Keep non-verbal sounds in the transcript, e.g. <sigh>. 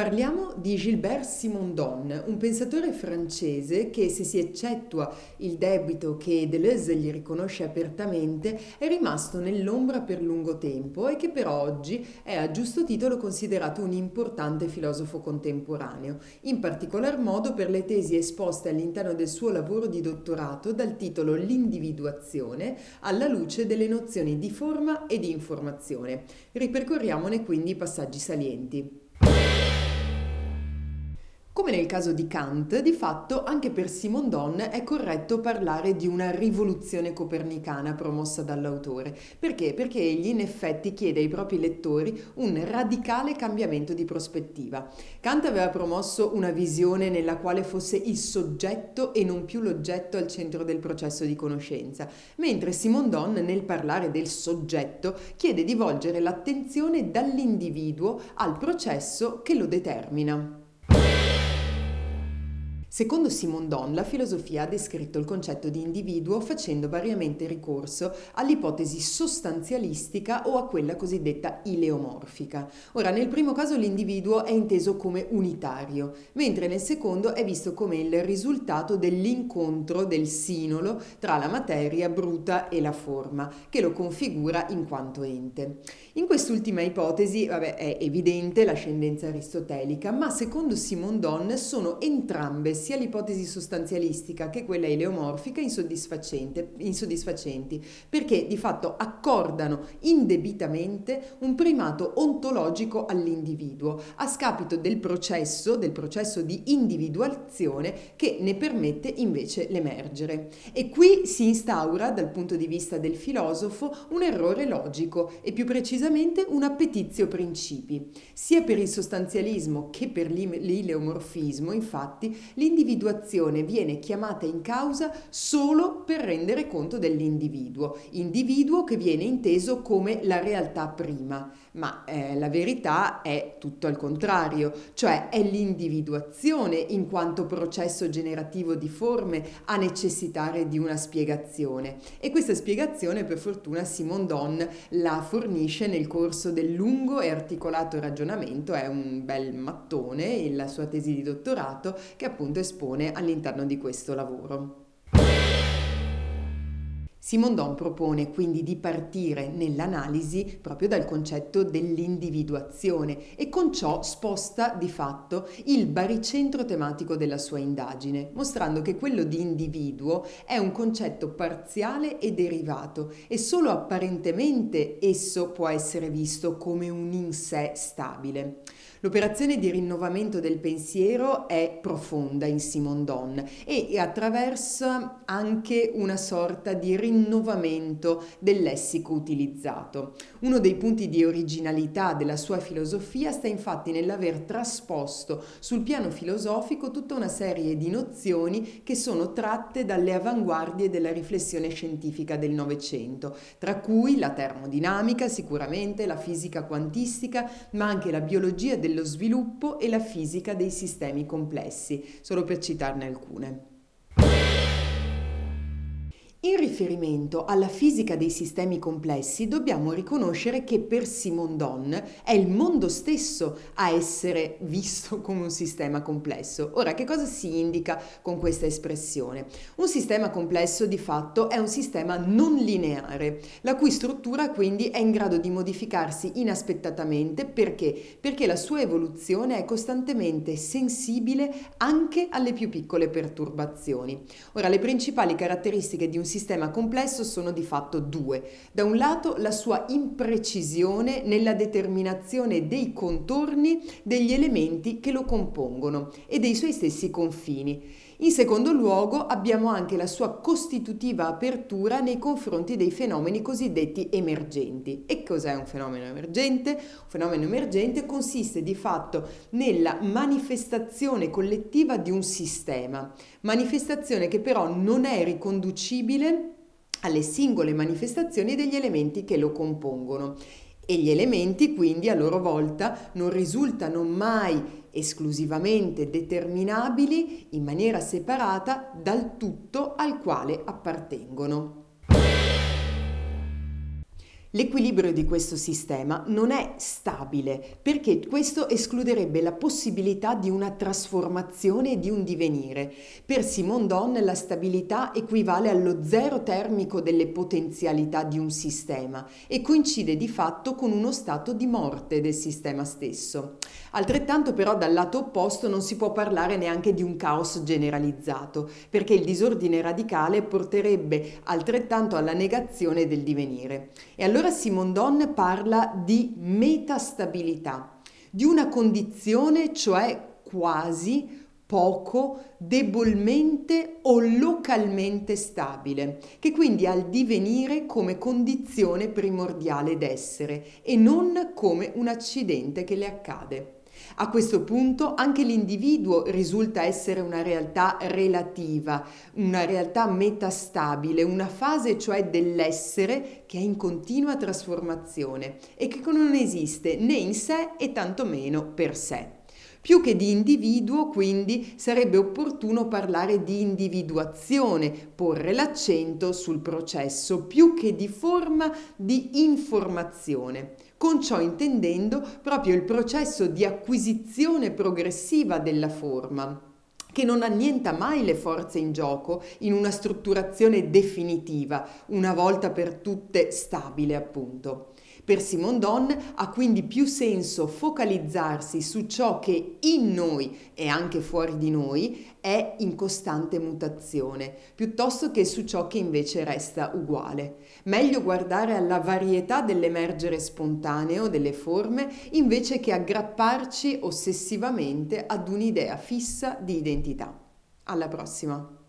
Parliamo di Gilbert Simondon, un pensatore francese che, se si eccettua il debito che Deleuze gli riconosce apertamente, è rimasto nell'ombra per lungo tempo e che però oggi è a giusto titolo considerato un importante filosofo contemporaneo, in particolar modo per le tesi esposte all'interno del suo lavoro di dottorato dal titolo L'individuazione alla luce delle nozioni di forma e di informazione. Ripercorriamone quindi i passaggi salienti. Come nel caso di Kant, di fatto anche per Simondon è corretto parlare di una rivoluzione copernicana promossa dall'autore. Perché? Perché egli in effetti chiede ai propri lettori un radicale cambiamento di prospettiva. Kant aveva promosso una visione nella quale fosse il soggetto e non più l'oggetto al centro del processo di conoscenza, mentre Simondon nel parlare del soggetto chiede di volgere l'attenzione dall'individuo al processo che lo determina. Secondo Simondon, la filosofia ha descritto il concetto di individuo facendo variamente ricorso all'ipotesi sostanzialistica o a quella cosiddetta ileomorfica. Ora, nel primo caso l'individuo è inteso come unitario, mentre nel secondo è visto come il risultato dell'incontro del sinolo tra la materia bruta e la forma, che lo configura in quanto ente. In quest'ultima ipotesi, vabbè, è evidente l'ascendenza aristotelica, ma secondo Simondon sono entrambe sia l'ipotesi sostanzialistica che quella eleomorfica insoddisfacenti, perché di fatto accordano indebitamente un primato ontologico all'individuo, a scapito del processo, del processo di individuazione che ne permette invece l'emergere. E qui si instaura, dal punto di vista del filosofo, un errore logico e più precisamente un appetizio principi. Sia per il sostanzialismo che per l'ileomorfismo, infatti, l'individuo l'individuazione viene chiamata in causa solo per rendere conto dell'individuo, individuo che viene inteso come la realtà prima, ma eh, la verità è tutto al contrario, cioè è l'individuazione in quanto processo generativo di forme a necessitare di una spiegazione e questa spiegazione per fortuna Simon Don la fornisce nel corso del lungo e articolato ragionamento, è un bel mattone, la sua tesi di dottorato che appunto espone all'interno di questo lavoro. Simondon propone quindi di partire nell'analisi proprio dal concetto dell'individuazione e con ciò sposta di fatto il baricentro tematico della sua indagine, mostrando che quello di individuo è un concetto parziale e derivato e solo apparentemente esso può essere visto come un in sé stabile. L'operazione di rinnovamento del pensiero è profonda in Simondon e attraversa anche una sorta di rinnovamento rinnovamento del lessico utilizzato. Uno dei punti di originalità della sua filosofia sta infatti nell'aver trasposto sul piano filosofico tutta una serie di nozioni che sono tratte dalle avanguardie della riflessione scientifica del Novecento, tra cui la termodinamica, sicuramente la fisica quantistica, ma anche la biologia dello sviluppo e la fisica dei sistemi complessi, solo per citarne alcune. In riferimento alla fisica dei sistemi complessi dobbiamo riconoscere che per Simondon è il mondo stesso a essere visto <laughs> come un sistema complesso. Ora, che cosa si indica con questa espressione? Un sistema complesso di fatto è un sistema non lineare, la cui struttura quindi è in grado di modificarsi inaspettatamente perché? Perché la sua evoluzione è costantemente sensibile anche alle più piccole perturbazioni. Ora, le principali caratteristiche di un sistema complesso sono di fatto due. Da un lato la sua imprecisione nella determinazione dei contorni degli elementi che lo compongono e dei suoi stessi confini. In secondo luogo abbiamo anche la sua costitutiva apertura nei confronti dei fenomeni cosiddetti emergenti. E cos'è un fenomeno emergente? Un fenomeno emergente consiste di fatto nella manifestazione collettiva di un sistema, manifestazione che però non è riconducibile alle singole manifestazioni degli elementi che lo compongono e gli elementi quindi a loro volta non risultano mai esclusivamente determinabili in maniera separata dal tutto al quale appartengono. L'equilibrio di questo sistema non è stabile perché questo escluderebbe la possibilità di una trasformazione e di un divenire. Per Simondon la stabilità equivale allo zero termico delle potenzialità di un sistema e coincide di fatto con uno stato di morte del sistema stesso. Altrettanto però dal lato opposto non si può parlare neanche di un caos generalizzato perché il disordine radicale porterebbe altrettanto alla negazione del divenire. E allora allora Simondon parla di metastabilità, di una condizione cioè quasi poco, debolmente o localmente stabile, che quindi ha il divenire come condizione primordiale d'essere e non come un accidente che le accade. A questo punto anche l'individuo risulta essere una realtà relativa, una realtà metastabile, una fase cioè dell'essere che è in continua trasformazione e che non esiste né in sé e tantomeno per sé. Più che di individuo, quindi, sarebbe opportuno parlare di individuazione, porre l'accento sul processo, più che di forma di informazione con ciò intendendo proprio il processo di acquisizione progressiva della forma che non annienta mai le forze in gioco in una strutturazione definitiva, una volta per tutte stabile appunto. Per Simondon ha quindi più senso focalizzarsi su ciò che in noi e anche fuori di noi è in costante mutazione, piuttosto che su ciò che invece resta uguale. Meglio guardare alla varietà dell'emergere spontaneo delle forme invece che aggrapparci ossessivamente ad un'idea fissa di identità. Alla prossima!